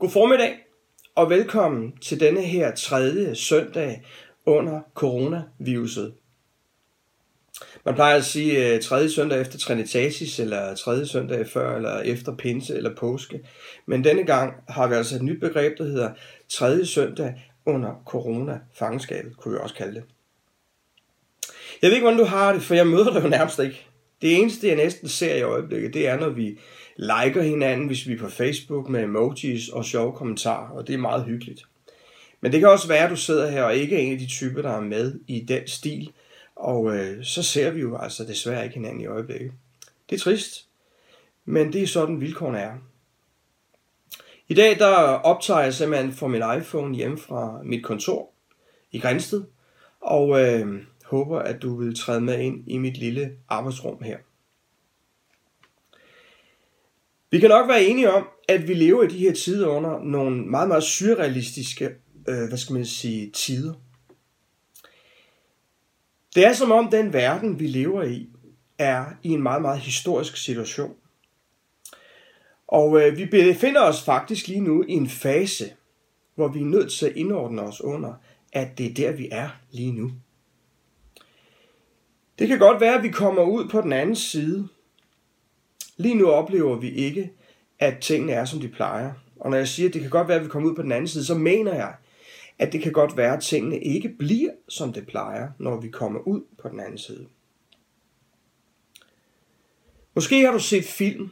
God formiddag og velkommen til denne her tredje søndag under coronaviruset. Man plejer at sige øh, tredje søndag efter Trinitatis, eller tredje søndag før, eller efter pinse, eller påske. Men denne gang har vi altså et nyt begreb, der hedder tredje søndag under corona-fangenskabet, kunne vi også kalde det. Jeg ved ikke, hvordan du har det, for jeg møder dig jo nærmest ikke. Det eneste, jeg næsten ser i øjeblikket, det er, når vi liker hinanden, hvis vi er på Facebook med emojis og sjove kommentarer, og det er meget hyggeligt. Men det kan også være, at du sidder her og ikke er en af de typer, der er med i den stil, og øh, så ser vi jo altså desværre ikke hinanden i øjeblikket. Det er trist, men det er sådan vilkårene er. I dag der optager jeg simpelthen fra min iPhone hjemme fra mit kontor i Grænsted, og øh, håber, at du vil træde med ind i mit lille arbejdsrum her. Vi kan nok være enige om, at vi lever i de her tider under nogle meget, meget surrealistiske, øh, hvad skal man sige, tider. Det er som om den verden, vi lever i, er i en meget, meget historisk situation. Og øh, vi befinder os faktisk lige nu i en fase, hvor vi er nødt til at indordne os under, at det er der, vi er lige nu. Det kan godt være, at vi kommer ud på den anden side. Lige nu oplever vi ikke, at tingene er, som de plejer. Og når jeg siger, at det kan godt være, at vi kommer ud på den anden side, så mener jeg, at det kan godt være, at tingene ikke bliver, som det plejer, når vi kommer ud på den anden side. Måske har du set film,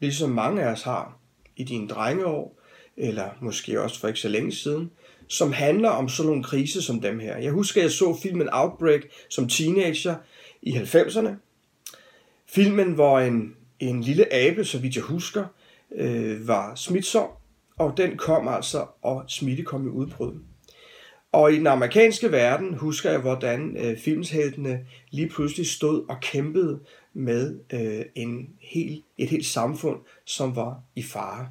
ligesom mange af os har, i dine drengeår, eller måske også for ikke så længe siden, som handler om sådan nogle kriser som dem her. Jeg husker, at jeg så filmen Outbreak som teenager i 90'erne. Filmen, hvor en, en lille abe, så vidt jeg husker, øh, var smitsom, og den kom altså, og smitte kom i udbrud. Og i den amerikanske verden husker jeg, hvordan øh, filmsheltene lige pludselig stod og kæmpede med øh, en hel, et helt samfund, som var i fare.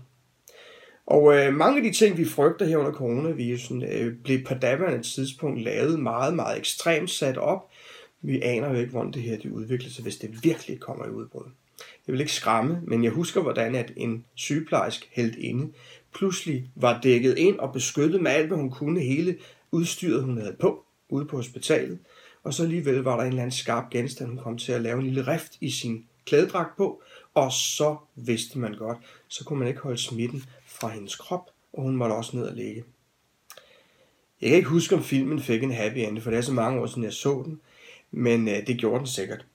Og øh, mange af de ting, vi frygter her under coronavirusen, øh, blev på daværende tidspunkt lavet meget, meget ekstremt sat op. Vi aner jo ikke, hvordan det her det udvikler sig, hvis det virkelig kommer i udbrud. Jeg vil ikke skræmme, men jeg husker, hvordan at en sygeplejersk held inde pludselig var dækket ind og beskyttet med alt, hvad hun kunne, hele udstyret, hun havde på, ude på hospitalet. Og så alligevel var der en eller anden skarp genstand, hun kom til at lave en lille rift i sin klædedragt på, og så vidste man godt, så kunne man ikke holde smitten fra hendes krop, og hun måtte også ned og ligge. Jeg kan ikke huske, om filmen fik en happy end, for det er så mange år siden, jeg så den, men øh, det gjorde den sikkert.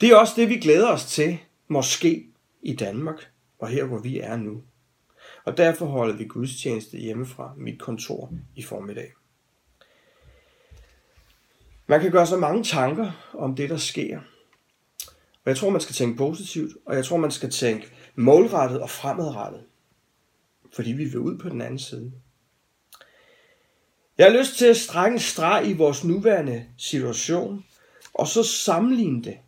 Det er også det, vi glæder os til, måske i Danmark, og her hvor vi er nu. Og derfor holder vi gudstjeneste hjemme fra mit kontor i formiddag. Man kan gøre så mange tanker om det, der sker. Og jeg tror, man skal tænke positivt, og jeg tror, man skal tænke målrettet og fremadrettet. Fordi vi vil ud på den anden side. Jeg har lyst til at strække en streg i vores nuværende situation, og så sammenligne det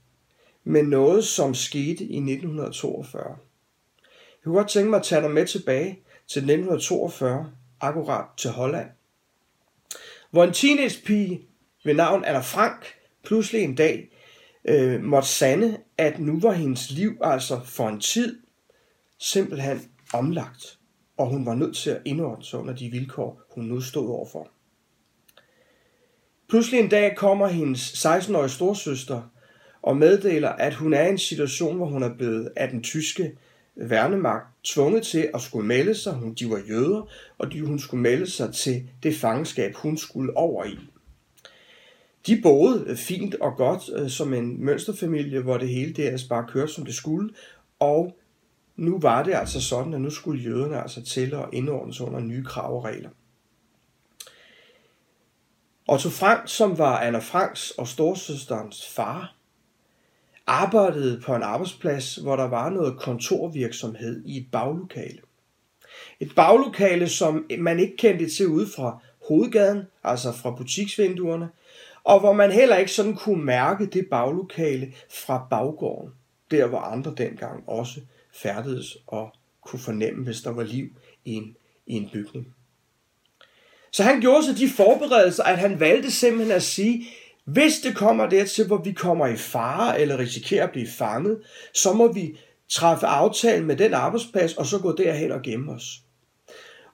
med noget, som skete i 1942. Jeg kunne godt tænke mig at tage dig med tilbage til 1942, akkurat til Holland, hvor en teenagepige ved navn Anna Frank pludselig en dag øh, måtte sande, at nu var hendes liv altså for en tid simpelthen omlagt, og hun var nødt til at indordne sig under de vilkår, hun nu stod overfor. Pludselig en dag kommer hendes 16-årige storsøster og meddeler, at hun er i en situation, hvor hun er blevet af den tyske værnemagt tvunget til at skulle melde sig. Hun, de var jøder, og de, hun skulle melde sig til det fangenskab, hun skulle over i. De boede øh, fint og godt øh, som en mønsterfamilie, hvor det hele deres bare kørte, som det skulle, og nu var det altså sådan, at nu skulle jøderne altså til at indordne sig under nye krav og regler. Otto Frank, som var Anna Franks og storsøsterens far, arbejdede på en arbejdsplads, hvor der var noget kontorvirksomhed i et baglokale. Et baglokale, som man ikke kendte til ude fra hovedgaden, altså fra butiksvinduerne, og hvor man heller ikke sådan kunne mærke det baglokale fra baggården, der hvor andre dengang også færdedes og kunne fornemme, hvis der var liv i en, i en bygning. Så han gjorde sig de forberedelser, at han valgte simpelthen at sige, hvis det kommer dertil, hvor vi kommer i fare eller risikerer at blive fanget, så må vi træffe aftalen med den arbejdsplads, og så gå derhen og gemme os.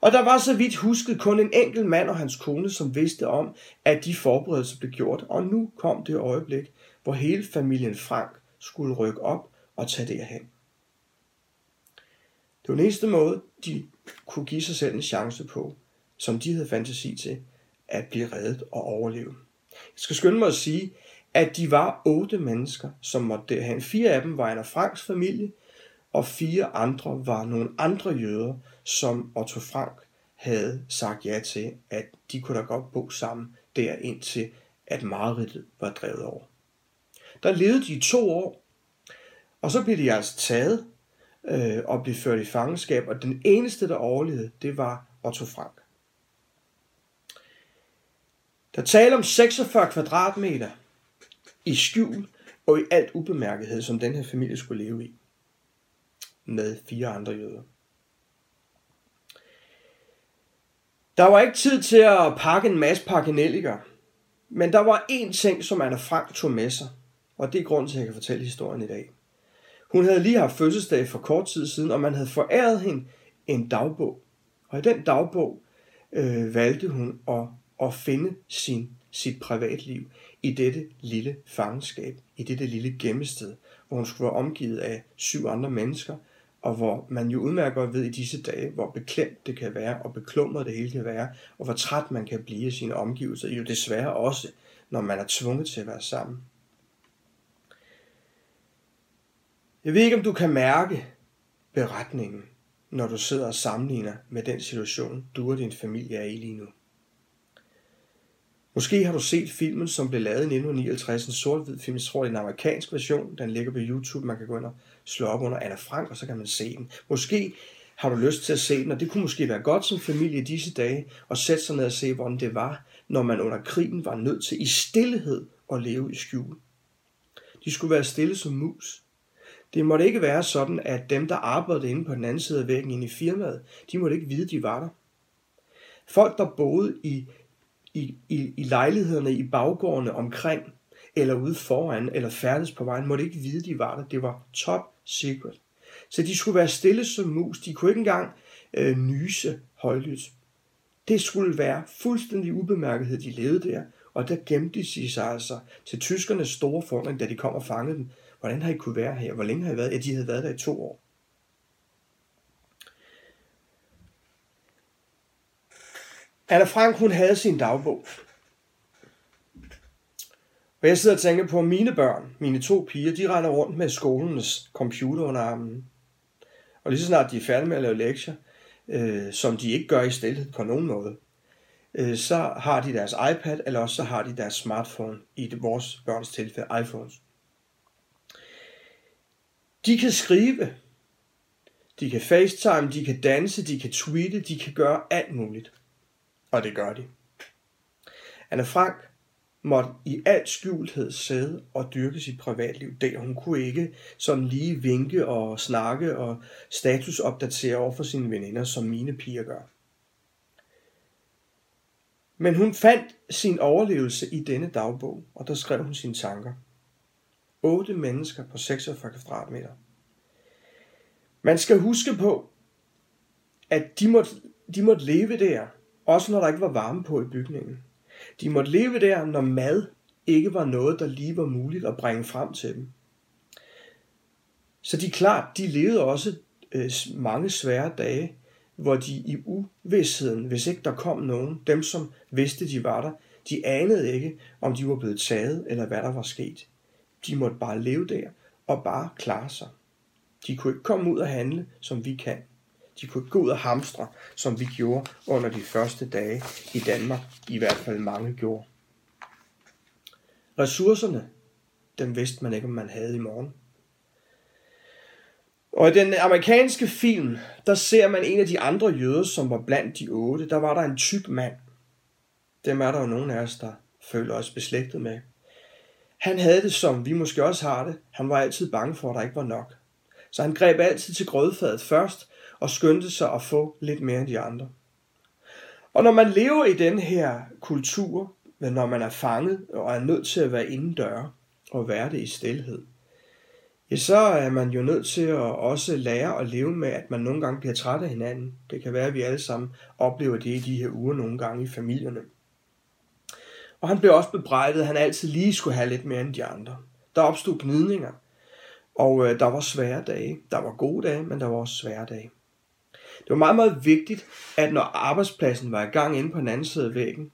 Og der var så vidt husket kun en enkelt mand og hans kone, som vidste om, at de forberedelser blev gjort, og nu kom det øjeblik, hvor hele familien Frank skulle rykke op og tage derhen. Det var den eneste måde, de kunne give sig selv en chance på, som de havde fantasi til, at blive reddet og overleve. Jeg skal skynde mig at sige, at de var otte mennesker, som måtte derhen. Fire af dem var Anna Franks familie, og fire andre var nogle andre jøder, som Otto Frank havde sagt ja til, at de kunne da godt bo sammen der indtil at mareridtet var drevet over. Der levede de i to år, og så blev de altså taget øh, og blev ført i fangenskab, og den eneste, der overlevede, det var Otto Frank. Der taler om 46 kvadratmeter i skjul og i alt ubemærkethed, som den her familie skulle leve i med fire andre jøder. Der var ikke tid til at pakke en masse pakkenelliker, men der var én ting, som Anna Frank tog med sig, og det er grunden til, at jeg kan fortælle historien i dag. Hun havde lige haft fødselsdag for kort tid siden, og man havde foræret hende en dagbog. Og i den dagbog øh, valgte hun at, at finde sin, sit privatliv i dette lille fangenskab, i dette lille gemmested, hvor hun skulle være omgivet af syv andre mennesker, og hvor man jo udmærket godt ved i disse dage, hvor beklemt det kan være, og beklumret det hele kan være, og hvor træt man kan blive af sine omgivelser, jo desværre også, når man er tvunget til at være sammen. Jeg ved ikke, om du kan mærke beretningen, når du sidder og sammenligner med den situation, du og din familie er i lige nu. Måske har du set filmen, som blev lavet i 1959, en sort-hvid film, jeg tror det er en amerikansk version, den ligger på YouTube, man kan gå ind og slå op under Anna Frank, og så kan man se den. Måske har du lyst til at se den, og det kunne måske være godt som familie i disse dage, at sætte sig ned og se, hvordan det var, når man under krigen var nødt til i stillhed at leve i skjul. De skulle være stille som mus. Det måtte ikke være sådan, at dem, der arbejdede inde på den anden side af væggen inde i firmaet, de måtte ikke vide, de var der. Folk, der boede i i, i, i lejlighederne i baggårdene omkring, eller ude foran, eller færdes på vejen, måtte ikke vide, de var der. Det var top secret. Så de skulle være stille som mus. De kunne ikke engang øh, nyse højlydt. Det skulle være fuldstændig ubemærkethed, de levede der. Og der gemte de sig altså til tyskernes store forundring, da de kom og fangede dem. Hvordan har I kunne være her? Hvor længe har I været? Ja, de havde været der i to år. Anna Frank, hun havde sin dagbog. Og jeg sidder og tænker på, at mine børn, mine to piger, de render rundt med skolens computer under armen. Og lige så snart de er færdige med at lave lektier, øh, som de ikke gør i stillhed på nogen måde, øh, så har de deres iPad, eller også så har de deres smartphone, i det, vores børns tilfælde iPhones. De kan skrive, de kan facetime, de kan danse, de kan tweete, de kan gøre alt muligt. Og det gør de. Anne Frank måtte i al skjulthed sidde og dyrke sit privatliv der. Hun kunne ikke sådan lige vinke og snakke og statusopdatere over for sine veninder, som mine piger gør. Men hun fandt sin overlevelse i denne dagbog, og der skrev hun sine tanker. Otte mennesker på 46 kvadratmeter. Man skal huske på, at de måtte, de måtte leve der også når der ikke var varme på i bygningen. De måtte leve der, når mad ikke var noget, der lige var muligt at bringe frem til dem. Så de klart, de levede også øh, mange svære dage, hvor de i uvidsheden, hvis ikke der kom nogen, dem som vidste, de var der, de anede ikke, om de var blevet taget, eller hvad der var sket. De måtte bare leve der, og bare klare sig. De kunne ikke komme ud og handle, som vi kan. De kunne gå ud og hamstre, som vi gjorde under de første dage i Danmark. I hvert fald mange gjorde. Ressourcerne, dem vidste man ikke, om man havde i morgen. Og i den amerikanske film, der ser man en af de andre jøder, som var blandt de otte. Der var der en tyk mand. Dem er der jo nogen af os, der føler os beslægtet med. Han havde det, som vi måske også har det. Han var altid bange for, at der ikke var nok. Så han greb altid til grødfadet først, og skyndte sig at få lidt mere end de andre. Og når man lever i den her kultur, når man er fanget og er nødt til at være indendør og være det i stillhed, ja, så er man jo nødt til at også lære at leve med, at man nogle gange bliver træt af hinanden. Det kan være, at vi alle sammen oplever det i de her uger nogle gange i familierne. Og han blev også bebrejdet, at han altid lige skulle have lidt mere end de andre. Der opstod gnidninger, og øh, der var svære dage. Der var gode dage, men der var også svære dage. Det var meget, meget vigtigt, at når arbejdspladsen var i gang inde på den anden side af væggen,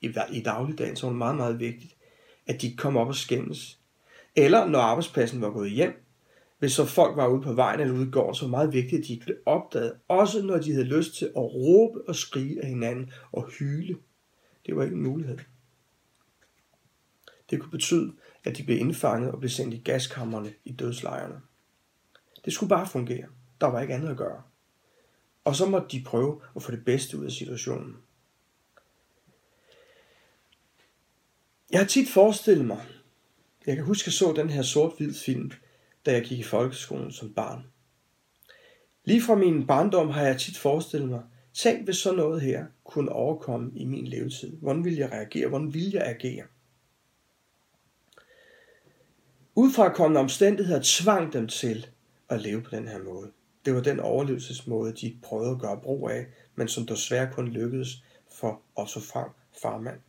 i, i dagligdagen, så var det meget, meget vigtigt, at de kom op og skændes. Eller når arbejdspladsen var gået hjem, hvis så folk var ude på vejen eller ude i gården, så var det meget vigtigt, at de blev opdaget, også når de havde lyst til at råbe og skrige af hinanden og hyle. Det var ikke en mulighed. Det kunne betyde, at de blev indfanget og blev sendt i gaskammerne i dødslejrene. Det skulle bare fungere. Der var ikke andet at gøre. Og så måtte de prøve at få det bedste ud af situationen. Jeg har tit forestillet mig, jeg kan huske, at jeg så den her sort-hvid film, da jeg gik i folkeskolen som barn. Lige fra min barndom har jeg tit forestillet mig, tænk hvis sådan noget her kunne overkomme i min levetid. Hvordan ville jeg reagere? Hvordan ville jeg agere? Udfrakommende omstændigheder tvang dem til at leve på den her måde. Det var den overlevelsesmåde, de prøvede at gøre brug af, men som desværre kun lykkedes for Otto Frank farmand.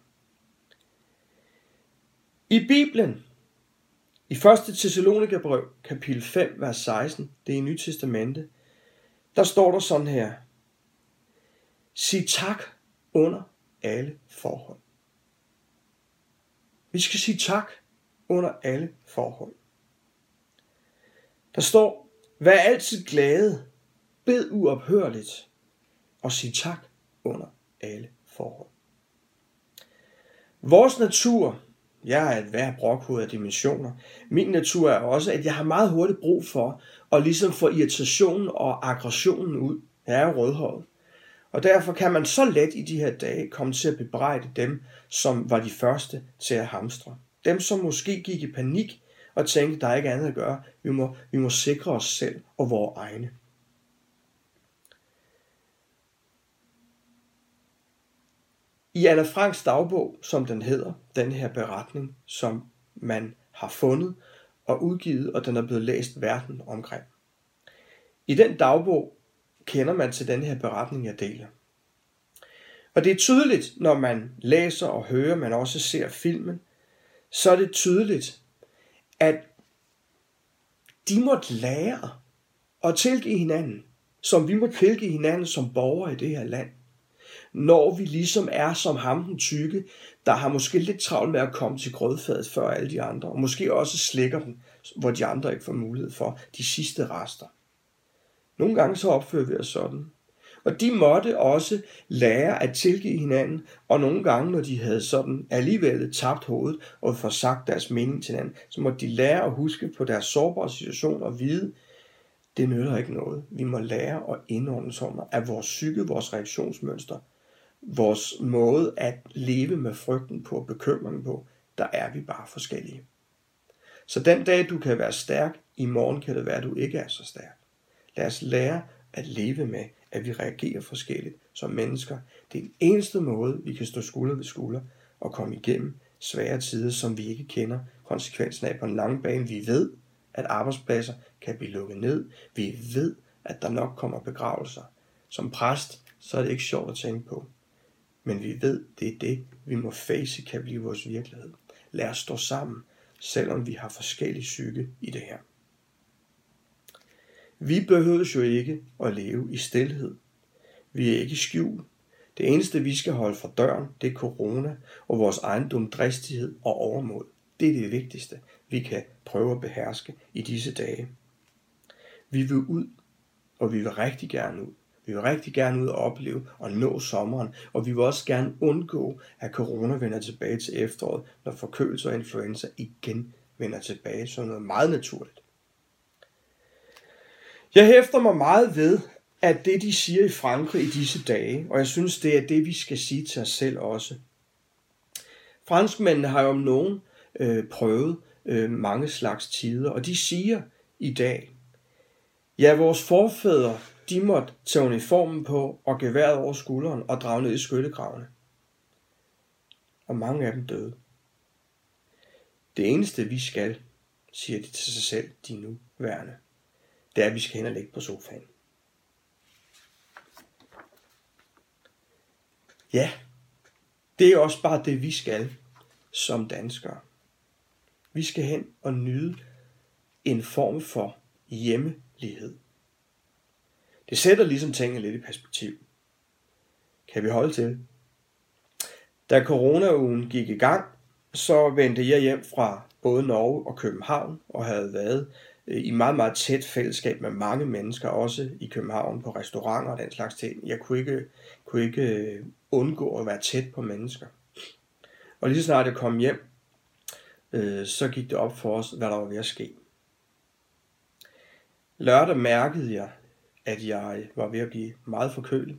I Bibelen, i 1. Thessalonikerbrev, kapitel 5, vers 16, det er i Nyt Testamente, der står der sådan her. Sig tak under alle forhold. Vi skal sige tak under alle forhold. Der står, vær altid glade, bed uophørligt og sig tak under alle forhold. Vores natur, jeg er et værd brokhoved af dimensioner. Min natur er også, at jeg har meget hurtigt brug for at ligesom få irritationen og aggressionen ud. Jeg er jo rødhåret. Og derfor kan man så let i de her dage komme til at bebrejde dem, som var de første til at hamstre. Dem, som måske gik i panik og tænkte, der er ikke andet at gøre. Vi må, vi må sikre os selv og vores egne. I Anna Franks dagbog, som den hedder, den her beretning, som man har fundet og udgivet, og den er blevet læst verden omkring. I den dagbog kender man til den her beretning, jeg deler. Og det er tydeligt, når man læser og hører, men også ser filmen, så er det tydeligt, at de måtte lære at tilgive hinanden, som vi må tilgive hinanden som borgere i det her land når vi ligesom er som ham den tykke, der har måske lidt travlt med at komme til grødfadet før alle de andre, og måske også slikker den, hvor de andre ikke får mulighed for de sidste rester. Nogle gange så opfører vi os sådan. Og de måtte også lære at tilgive hinanden, og nogle gange, når de havde sådan alligevel tabt hovedet og forsagt deres mening til hinanden, så måtte de lære at huske på deres sårbare situation og vide, det nytter ikke noget. Vi må lære at indordne sådan, at vores psyke, vores reaktionsmønster vores måde at leve med frygten på og bekymringen på, der er vi bare forskellige. Så den dag du kan være stærk, i morgen kan det være, at du ikke er så stærk. Lad os lære at leve med, at vi reagerer forskelligt som mennesker. Det er den eneste måde, vi kan stå skulder ved skulder og komme igennem svære tider, som vi ikke kender konsekvensen af på en lang bane. Vi ved, at arbejdspladser kan blive lukket ned. Vi ved, at der nok kommer begravelser. Som præst, så er det ikke sjovt at tænke på. Men vi ved, det er det, vi må face kan blive vores virkelighed. Lad os stå sammen, selvom vi har forskellige psyke i det her. Vi behøver jo ikke at leve i stilhed. Vi er ikke skjul. Det eneste, vi skal holde fra døren, det er corona og vores egen dumdristighed og overmod. Det er det vigtigste, vi kan prøve at beherske i disse dage. Vi vil ud, og vi vil rigtig gerne ud. Vi vil rigtig gerne ud og opleve og nå sommeren, og vi vil også gerne undgå, at corona vender tilbage til efteråret, når forkølelse og influenza igen vender tilbage som noget meget naturligt. Jeg hæfter mig meget ved, at det de siger i Frankrig i disse dage, og jeg synes det er det vi skal sige til os selv også. Franskmændene har jo om nogen øh, prøvet øh, mange slags tider, og de siger i dag, ja vores forfædre de måtte tage uniformen på og geværet over skulderen og drage ned i skyttegravene. Og mange af dem døde. Det eneste vi skal, siger de til sig selv, de nu værende. Det er, at vi skal hen og ligge på sofaen. Ja, det er også bare det, vi skal som danskere. Vi skal hen og nyde en form for hjemmelighed. Det sætter ligesom tingene lidt i perspektiv. Kan vi holde til? Da coronaugen gik i gang, så vendte jeg hjem fra både Norge og København og havde været Øh, i meget, meget tæt fællesskab med mange mennesker, også i København på restauranter og den slags ting. Jeg kunne ikke, kunne ikke øh, undgå at være tæt på mennesker. Og lige så snart jeg kom hjem, øh, så gik det op for os, hvad der var ved at ske. Lørdag mærkede jeg, at jeg var ved at blive meget forkølet.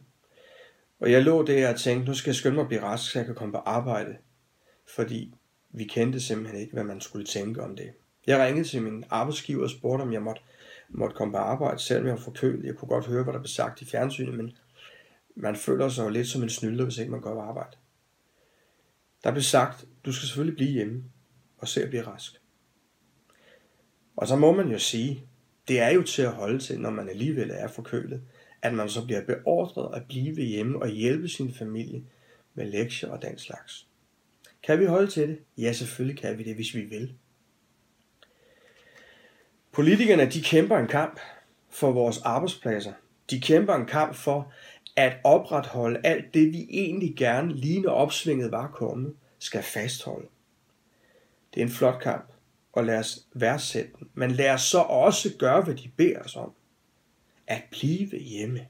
Og jeg lå der og tænkte, nu skal jeg skynde mig at blive rask, så jeg kan komme på arbejde. Fordi vi kendte simpelthen ikke, hvad man skulle tænke om det. Jeg ringede til min arbejdsgiver og spurgte, om jeg måtte, måtte komme på arbejde, selvom jeg var forkølet. Jeg kunne godt høre, hvad der blev sagt i fjernsynet, men man føler sig jo lidt som en snylder, hvis ikke man går på arbejde. Der blev sagt, du skal selvfølgelig blive hjemme og se at blive rask. Og så må man jo sige, det er jo til at holde til, når man alligevel er forkølet, at man så bliver beordret at blive hjemme og hjælpe sin familie med lektier og den slags. Kan vi holde til det? Ja, selvfølgelig kan vi det, hvis vi vil. Politikerne, de kæmper en kamp for vores arbejdspladser. De kæmper en kamp for at opretholde alt det, vi egentlig gerne, lige når opsvinget var kommet, skal fastholde. Det er en flot kamp, og lad os værdsætte den. Men lad os så også gøre, hvad de beder os om. At blive hjemme,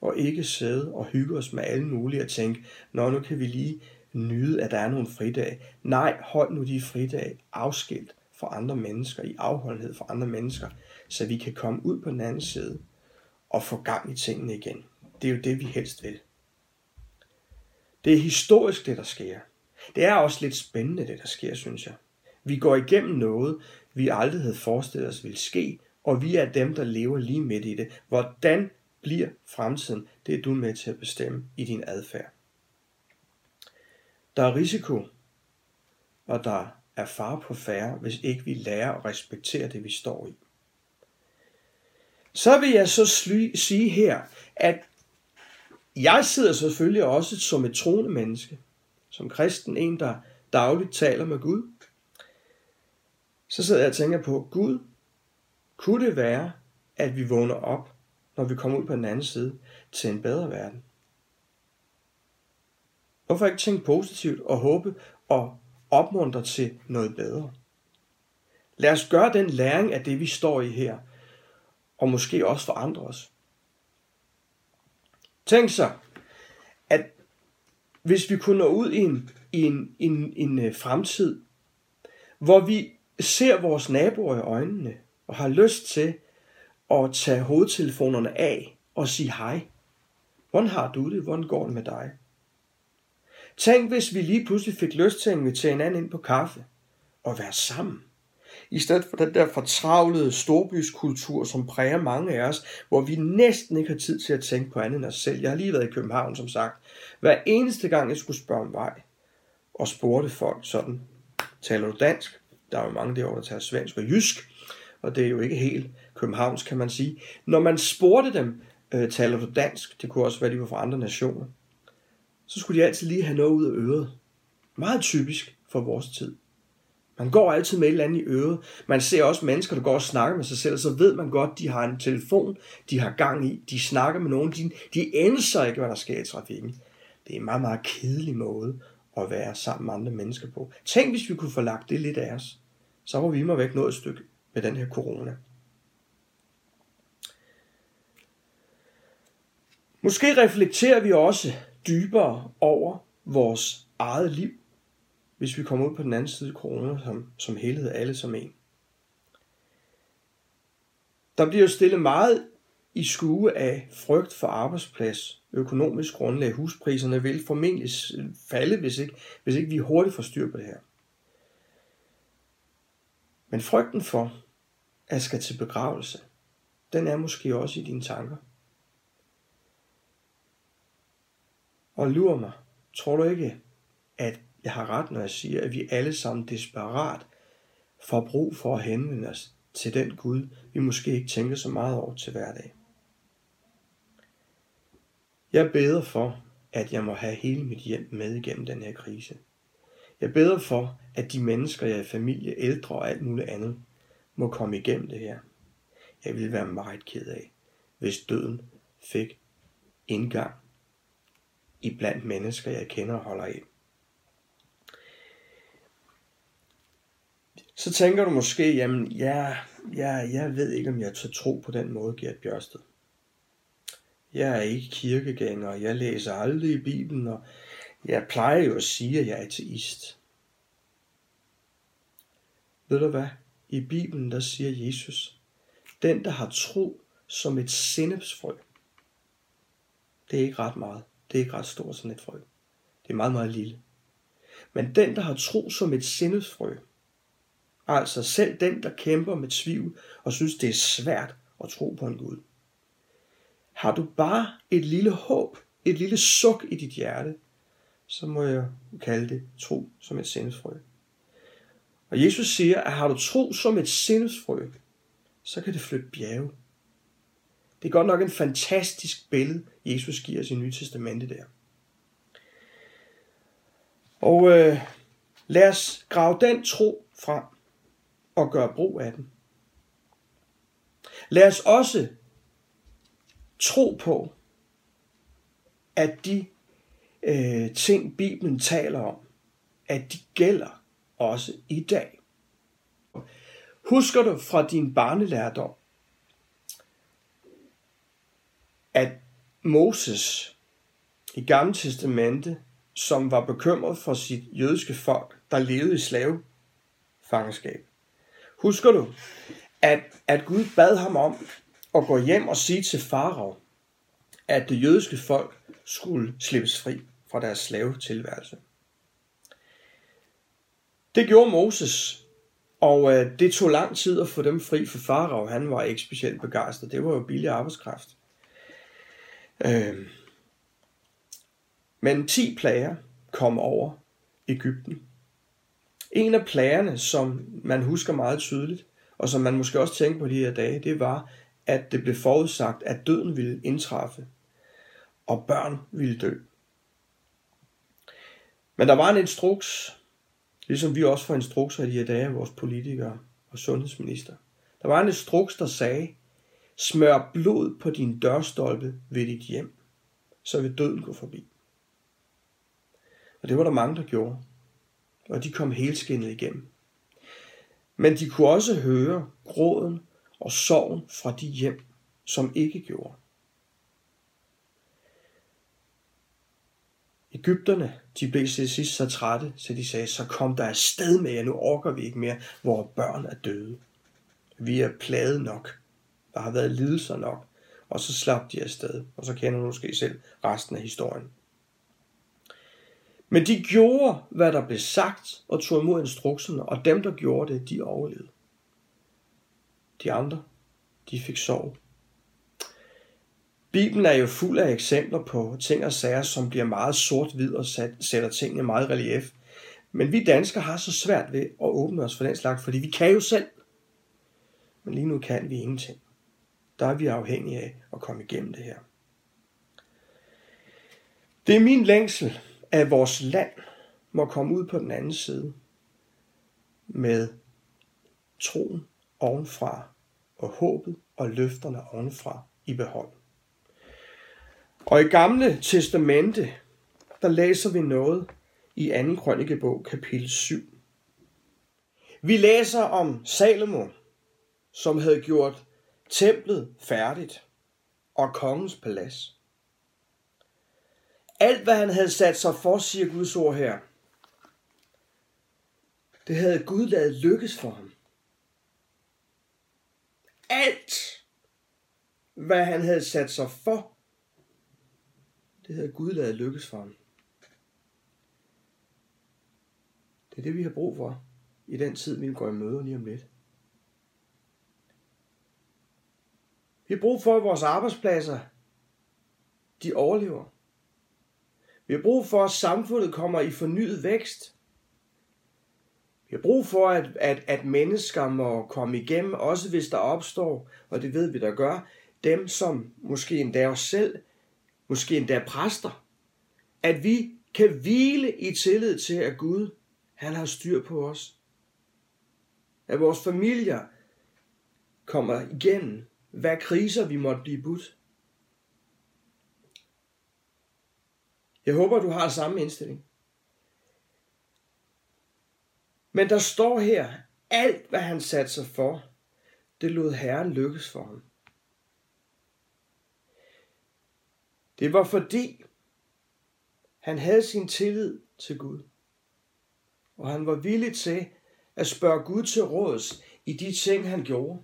og ikke sidde og hygge os med alle mulige og tænke, nå, nu kan vi lige nyde, at der er nogle fridage. Nej, hold nu de fridage afskilt for andre mennesker, i afholdenhed fra andre mennesker, så vi kan komme ud på den anden side og få gang i tingene igen. Det er jo det, vi helst vil. Det er historisk, det der sker. Det er også lidt spændende, det der sker, synes jeg. Vi går igennem noget, vi aldrig havde forestillet os ville ske, og vi er dem, der lever lige midt i det. Hvordan bliver fremtiden? Det er du med til at bestemme i din adfærd. Der er risiko, og der er far på færre, hvis ikke vi lærer at respektere det, vi står i. Så vil jeg så sige her, at jeg sidder selvfølgelig også som et troende menneske, som kristen, en der dagligt taler med Gud. Så sidder jeg og tænker på, Gud, kunne det være, at vi vågner op, når vi kommer ud på den anden side, til en bedre verden? Hvorfor ikke tænke positivt og håbe og opmuntre til noget bedre? Lad os gøre den læring af det, vi står i her, og måske også forandre os. Tænk så, at hvis vi kunne nå ud i en, i en, en, en øh, fremtid, hvor vi ser vores naboer i øjnene og har lyst til at tage hovedtelefonerne af og sige hej. Hvordan har du det? Hvordan går det med dig? Tænk, hvis vi lige pludselig fik lyst til at invitere hinanden ind på kaffe og være sammen. I stedet for den der fortravlede storbyskultur, som præger mange af os, hvor vi næsten ikke har tid til at tænke på andet end os selv. Jeg har lige været i København, som sagt. Hver eneste gang, jeg skulle spørge om vej, og spurgte folk sådan, taler du dansk? Der er jo mange derovre, der taler svensk og jysk, og det er jo ikke helt københavns, kan man sige. Når man spurgte dem, øh, taler du dansk? Det kunne også være, de var fra andre nationer så skulle de altid lige have noget ud af øret. Meget typisk for vores tid. Man går altid med et eller andet i øret. Man ser også mennesker, der går og snakker med sig selv, og så ved man godt, de har en telefon, de har gang i, de snakker med nogen, de, de ændrer ikke, hvad der sker i trafikken. Det er en meget, meget kedelig måde at være sammen med andre mennesker på. Tænk, hvis vi kunne få lagt det lidt af os. Så var vi må væk noget et stykke med den her corona. Måske reflekterer vi også dybere over vores eget liv, hvis vi kommer ud på den anden side af corona som, som helhed, alle som en. Der bliver jo stillet meget i skue af frygt for arbejdsplads, økonomisk grundlag, huspriserne vil formentlig falde, hvis ikke, hvis ikke vi hurtigt får styr på det her. Men frygten for at skal til begravelse, den er måske også i dine tanker. Og lurer mig, tror du ikke, at jeg har ret, når jeg siger, at vi alle sammen desperat får brug for at henvende os til den Gud, vi måske ikke tænker så meget over til hverdag. Jeg beder for, at jeg må have hele mit hjem med igennem den her krise. Jeg beder for, at de mennesker, jeg er familie, ældre og alt muligt andet, må komme igennem det her. Jeg ville være meget ked af, hvis døden fik indgang i blandt mennesker, jeg kender og holder af. Så tænker du måske, jamen ja, ja, jeg ved ikke, om jeg tager tro på den måde, Gert Bjørsted. Jeg er ikke kirkegænger, jeg læser aldrig i Bibelen, og jeg plejer jo at sige, at jeg er ateist. Ved du hvad? I Bibelen der siger Jesus, den der har tro som et sennepsfrø, det er ikke ret meget. Det er ikke ret stort sådan et frø. Det er meget, meget lille. Men den, der har tro som et sindesfrø, altså selv den, der kæmper med tvivl og synes, det er svært at tro på en Gud, har du bare et lille håb, et lille suk i dit hjerte, så må jeg kalde det tro som et sindesfrø. Og Jesus siger, at har du tro som et sindesfrø, så kan det flytte bjerge. Det er godt nok en fantastisk billede, Jesus giver os i Nye Testamente der. Og øh, lad os grave den tro frem og gøre brug af den. Lad os også tro på, at de øh, ting, Bibelen taler om, at de gælder også i dag. Husker du fra din barnelærdom, at Moses i Gamle Testamente, som var bekymret for sit jødiske folk, der levede i slavefangenskab. Husker du, at, at Gud bad ham om at gå hjem og sige til farao, at det jødiske folk skulle slippes fri fra deres slavetilværelse. Det gjorde Moses, og øh, det tog lang tid at få dem fri, for farao han var ikke specielt begejstret. Det var jo billig arbejdskraft. Øh, men 10 plager kom over Ægypten. En af plagerne, som man husker meget tydeligt, og som man måske også tænker på de her dage, det var, at det blev forudsagt, at døden ville indtræffe, og børn ville dø. Men der var en instruks, ligesom vi også får instrukser i de her dage af vores politikere og sundhedsminister. Der var en instruks, der sagde, Smør blod på din dørstolpe ved dit hjem, så vil døden gå forbi. Og det var der mange, der gjorde. Og de kom helskindet igennem. Men de kunne også høre gråden og sorgen fra de hjem, som ikke gjorde. Ægypterne, de blev til sidst så trætte, så de sagde, så kom der afsted med jer, nu orker vi ikke mere, hvor børn er døde. Vi er plade nok. Der har været lidelser nok. Og så slap de afsted. Og så kender du måske selv resten af historien. Men de gjorde, hvad der blev sagt, og tog imod instrukserne, og dem, der gjorde det, de overlevede. De andre, de fik sov. Bibelen er jo fuld af eksempler på ting og sager, som bliver meget sort-hvid og sætter tingene meget relief. Men vi danskere har så svært ved at åbne os for den slags, fordi vi kan jo selv. Men lige nu kan vi ingenting der er vi afhængige af at komme igennem det her. Det er min længsel, at vores land må komme ud på den anden side med troen ovenfra og håbet og løfterne ovenfra i behold. Og i gamle testamente, der læser vi noget i 2. krønikebog, kapitel 7. Vi læser om Salomo, som havde gjort templet færdigt og kongens palads. Alt hvad han havde sat sig for, siger Guds ord her, det havde Gud lavet lykkes for ham. Alt, hvad han havde sat sig for, det havde Gud lavet lykkes for ham. Det er det, vi har brug for i den tid, vi går i møde lige om lidt. Vi har brug for, at vores arbejdspladser, de overlever. Vi har brug for, at samfundet kommer i fornyet vækst. Vi har brug for, at, at, at mennesker må komme igennem, også hvis der opstår, og det ved vi, der gør, dem som måske endda os selv, måske endda præster, at vi kan hvile i tillid til, at Gud, han har styr på os. At vores familier kommer igennem, hvad kriser vi måtte blive budt. Jeg håber, du har samme indstilling. Men der står her, alt hvad han satte sig for, det lod Herren lykkes for ham. Det var fordi, han havde sin tillid til Gud. Og han var villig til at spørge Gud til råds i de ting, han gjorde.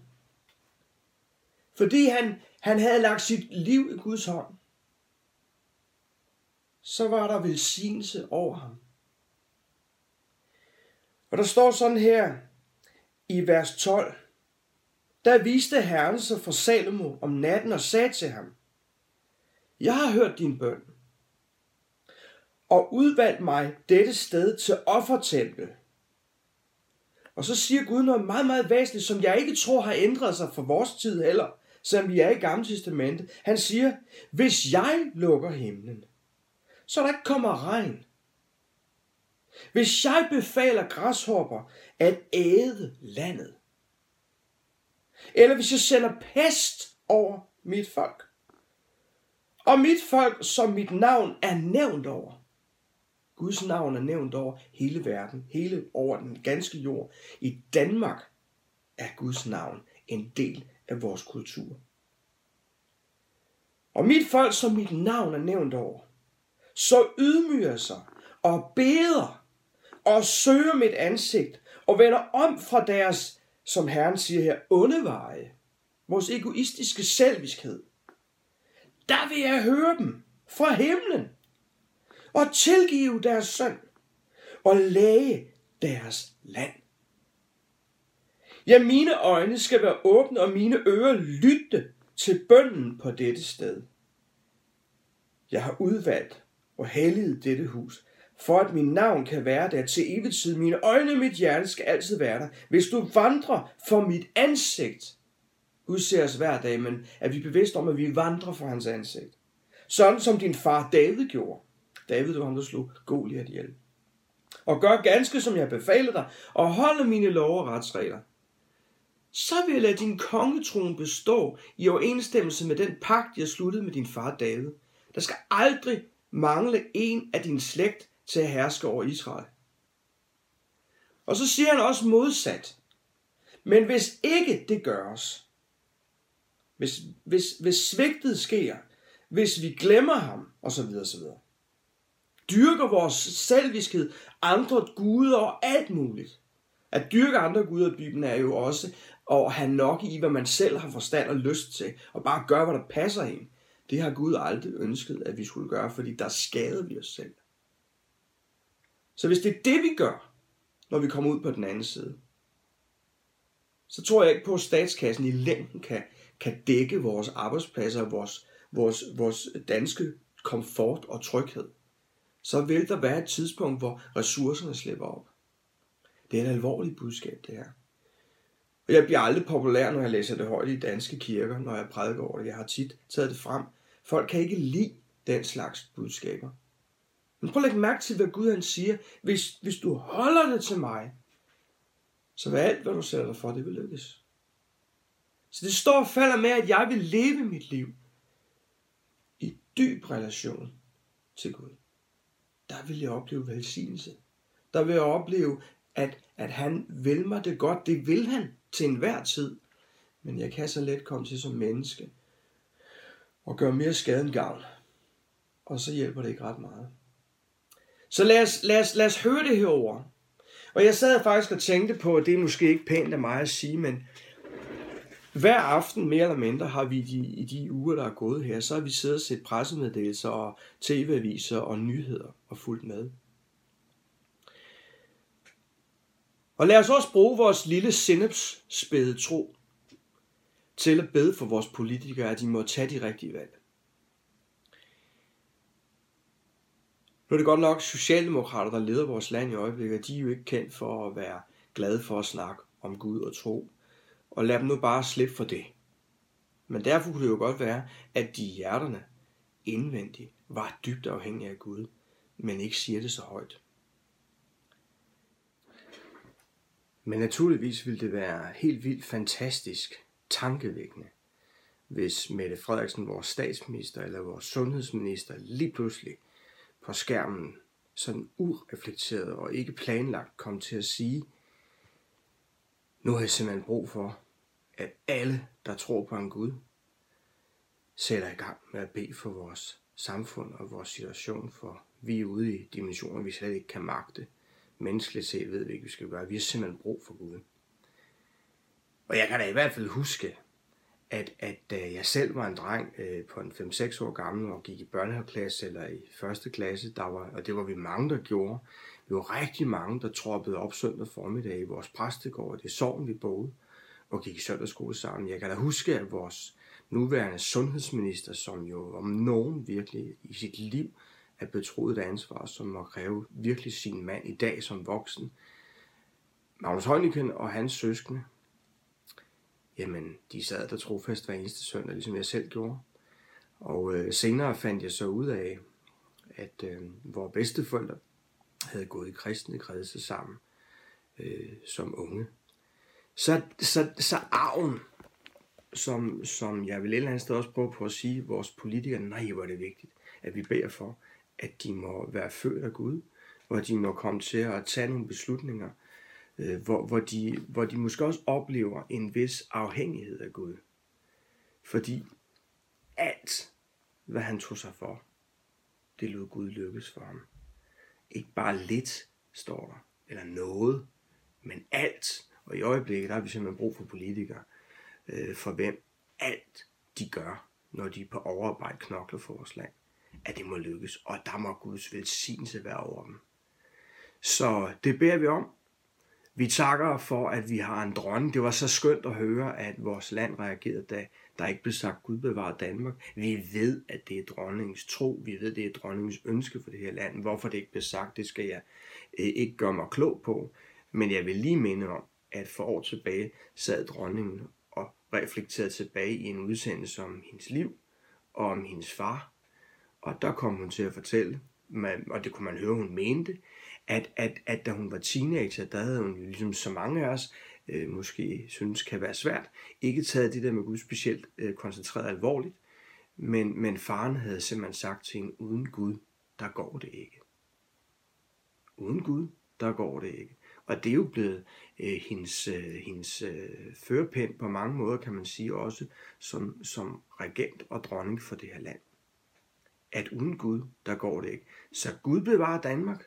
Fordi han, han havde lagt sit liv i Guds hånd, så var der velsignelse over ham. Og der står sådan her i vers 12. Der viste Herren sig for Salomo om natten og sagde til ham, Jeg har hørt din bøn, og udvalgt mig dette sted til offertempel. Og så siger Gud noget meget, meget væsentligt, som jeg ikke tror har ændret sig for vores tid heller, som vi er i Gamle Testamente. Han siger, hvis jeg lukker himlen, så der ikke kommer regn, hvis jeg befaler græshopper at æde landet, eller hvis jeg sender pest over mit folk, og mit folk, som mit navn er nævnt over, Guds navn er nævnt over hele verden, hele over den ganske jord. I Danmark er Guds navn en del af vores kultur. Og mit folk, som mit navn er nævnt over, så ydmyger sig og beder og søger mit ansigt og vender om fra deres, som Herren siger her, onde veje, vores egoistiske selviskhed. Der vil jeg høre dem fra himlen og tilgive deres søn og læge deres land. Ja, mine øjne skal være åbne, og mine ører lytte til bønden på dette sted. Jeg har udvalgt og helliget dette hus, for at min navn kan være der til evigt tid. Mine øjne og mit hjerte skal altid være der. Hvis du vandrer for mit ansigt, Gud ser os hver dag, men er vi bevidste om, at vi vandrer for hans ansigt. Sådan som din far David gjorde. David var ham, der slog Goliath ihjel. Og gør ganske, som jeg befaler dig, og holde mine lov og retsregler. Så vil jeg lade din kongetron bestå i overensstemmelse med den pagt, jeg sluttede med din far David. Der skal aldrig mangle en af din slægt til at herske over Israel. Og så siger han også modsat. Men hvis ikke det gøres, hvis, hvis, hvis svigtet sker, hvis vi glemmer ham, osv., osv., dyrker vores selviskhed, andre guder og alt muligt. At dyrke andre guder i Bibelen er jo også og have nok i, hvad man selv har forstand og lyst til, og bare gøre, hvad der passer ind. Det har Gud aldrig ønsket, at vi skulle gøre, fordi der skader vi os selv. Så hvis det er det, vi gør, når vi kommer ud på den anden side, så tror jeg ikke på, at statskassen i længden kan, kan dække vores arbejdspladser, vores, vores, vores danske komfort og tryghed så vil der være et tidspunkt, hvor ressourcerne slipper op. Det er et alvorligt budskab, det her. Jeg bliver aldrig populær, når jeg læser det højt i danske kirker, når jeg prædiker over det. Jeg har tit taget det frem. Folk kan ikke lide den slags budskaber. Men prøv at lægge mærke til, hvad Gud han siger. Hvis, hvis du holder det til mig, så vil alt, hvad du sætter dig for, det vil lykkes. Så det står og falder med, at jeg vil leve mit liv i dyb relation til Gud der vil jeg opleve velsignelse. Der vil jeg opleve, at, at han vil mig det godt. Det vil han til enhver tid. Men jeg kan så let komme til som menneske og gøre mere skade end gavn. Og så hjælper det ikke ret meget. Så lad os, lad os, lad os høre det ord. Og jeg sad faktisk og tænkte på, at det er måske ikke pænt af mig at sige, men hver aften, mere eller mindre, har vi de, i de uger, der er gået her, så har vi siddet og set pressemeddelelser og tv-aviser og nyheder og fulgt med. Og lad os også bruge vores lille sindepsspæde tro til at bede for vores politikere, at de må tage de rigtige valg. Nu er det godt nok Socialdemokrater, der leder vores land i øjeblikket, de er jo ikke kendt for at være glade for at snakke om Gud og tro, og lad dem nu bare slippe for det. Men derfor kunne det jo godt være, at de hjerterne indvendigt var dybt afhængige af Gud, men ikke siger det så højt. Men naturligvis ville det være helt vildt fantastisk, tankevækkende, hvis Mette Frederiksen, vores statsminister eller vores sundhedsminister, lige pludselig på skærmen, sådan ureflekteret og ikke planlagt, kom til at sige, nu har jeg simpelthen brug for, at alle, der tror på en Gud, sætter i gang med at bede for vores samfund og vores situation, for vi er ude i dimensioner, vi slet ikke kan magte. Menneskeligt set ved vi ikke, vi skal gøre. Vi har simpelthen brug for Gud. Og jeg kan da i hvert fald huske, at, at da jeg selv var en dreng øh, på en 5-6 år gammel og gik i børnehaveklasse eller i første klasse, der var, og det var vi mange, der gjorde. Vi var rigtig mange, der troppede op søndag formiddag i vores præstegård, det sovn vi boede, og gik i søndagsskole sammen. Jeg kan da huske, at vores nuværende sundhedsminister, som jo om nogen virkelig i sit liv er betroet et ansvar, som må kræve virkelig sin mand i dag som voksen, Magnus Heunicke og hans søskende, jamen de sad der trofast hver eneste søndag, ligesom jeg selv gjorde. Og øh, senere fandt jeg så ud af, at øh, vores bedsteforældre havde gået i kristne kredse sammen øh, som unge. Så, så, så arven, som, som jeg vil et eller andet sted også prøve på at sige, vores politikere, nej, hvor er det vigtigt, at vi beder for, at de må være født af Gud, hvor de må komme til at tage nogle beslutninger, øh, hvor, hvor, de, hvor de måske også oplever en vis afhængighed af Gud. Fordi alt, hvad han tog sig for, det lod Gud lykkes for ham. Ikke bare lidt, står der, eller noget, men alt. Og i øjeblikket, der har vi simpelthen brug for politikere, øh, for hvem alt de gør, når de er på overarbejde knokler for vores land, at det må lykkes, og der må Guds velsignelse være over dem. Så det beder vi om, vi takker for, at vi har en dronning. Det var så skønt at høre, at vores land reagerede, da der ikke blev sagt, Gud bevarer Danmark. Vi ved, at det er dronningens tro. Vi ved, at det er dronningens ønske for det her land. Hvorfor det ikke blev sagt, det skal jeg øh, ikke gøre mig klog på. Men jeg vil lige minde om, at for år tilbage sad dronningen og reflekterede tilbage i en udsendelse om hendes liv og om hendes far. Og der kom hun til at fortælle, og det kunne man høre, hun mente, at, at, at da hun var teenager, der havde hun ligesom så mange af os, øh, måske synes kan være svært, ikke taget det der med Gud specielt øh, koncentreret alvorligt, men, men faren havde simpelthen sagt til hende, uden Gud, der går det ikke. Uden Gud, der går det ikke. Og det er jo blevet øh, hendes, øh, hendes øh, førepind på mange måder, kan man sige, også som, som regent og dronning for det her land. At uden Gud, der går det ikke. Så Gud bevarer Danmark,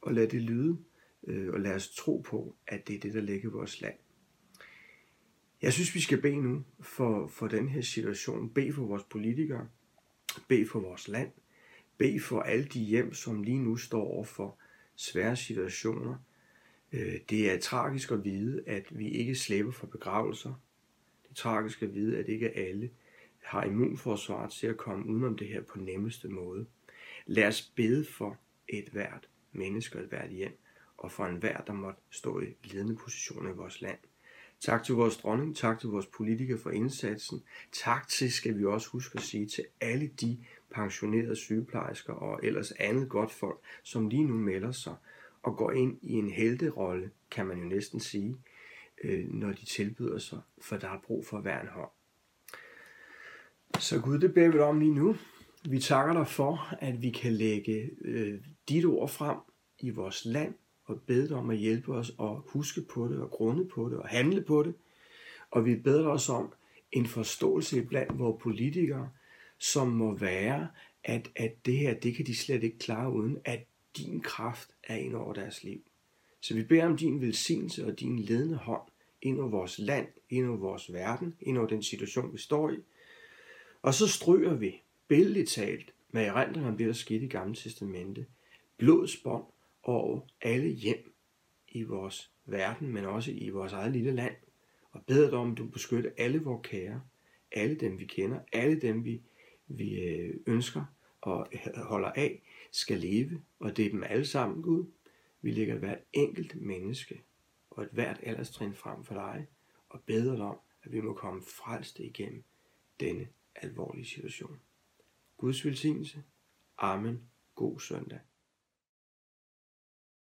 og lad det lyde, øh, og lad os tro på, at det er det, der ligger i vores land. Jeg synes, vi skal bede nu for, for den her situation. Bed for vores politikere. Bed for vores land. Bed for alle de hjem, som lige nu står over for svære situationer. Øh, det er tragisk at vide, at vi ikke slipper for begravelser. Det er tragisk at vide, at ikke alle har immunforsvar til at komme udenom det her på nemmeste måde. Lad os bede for et hvert menneske og et hvert hjem, og for enhver, der måtte stå i ledende positioner i vores land. Tak til vores dronning, tak til vores politikere for indsatsen. Tak til, skal vi også huske at sige, til alle de pensionerede sygeplejersker og ellers andet godt folk, som lige nu melder sig og går ind i en helterolle, kan man jo næsten sige, øh, når de tilbyder sig, for der er brug for hver en hånd. Så Gud, det beder vi om lige nu. Vi takker dig for, at vi kan lægge øh, dit ord frem i vores land og bede dig om at hjælpe os at huske på det og grunde på det og handle på det. Og vi beder dig også om en forståelse blandt vores politikere, som må være, at, at det her, det kan de slet ikke klare uden, at din kraft er ind over deres liv. Så vi beder om din velsignelse og din ledende hånd ind over vores land, ind over vores verden, ind over den situation, vi står i. Og så stryger vi, billedligt talt, med erindring om det, der skete i Gamle Testamente, blodsbånd over alle hjem i vores verden, men også i vores eget lille land. Og beder dig om, at du beskytter alle vores kære, alle dem vi kender, alle dem vi, vi øh, ønsker og holder af, skal leve, og det er dem alle sammen, Gud. Vi lægger hvert enkelt menneske og et hvert alderstrin frem for dig, og beder dig om, at vi må komme frelste igennem denne alvorlige situation. Guds velsignelse. Amen. God søndag.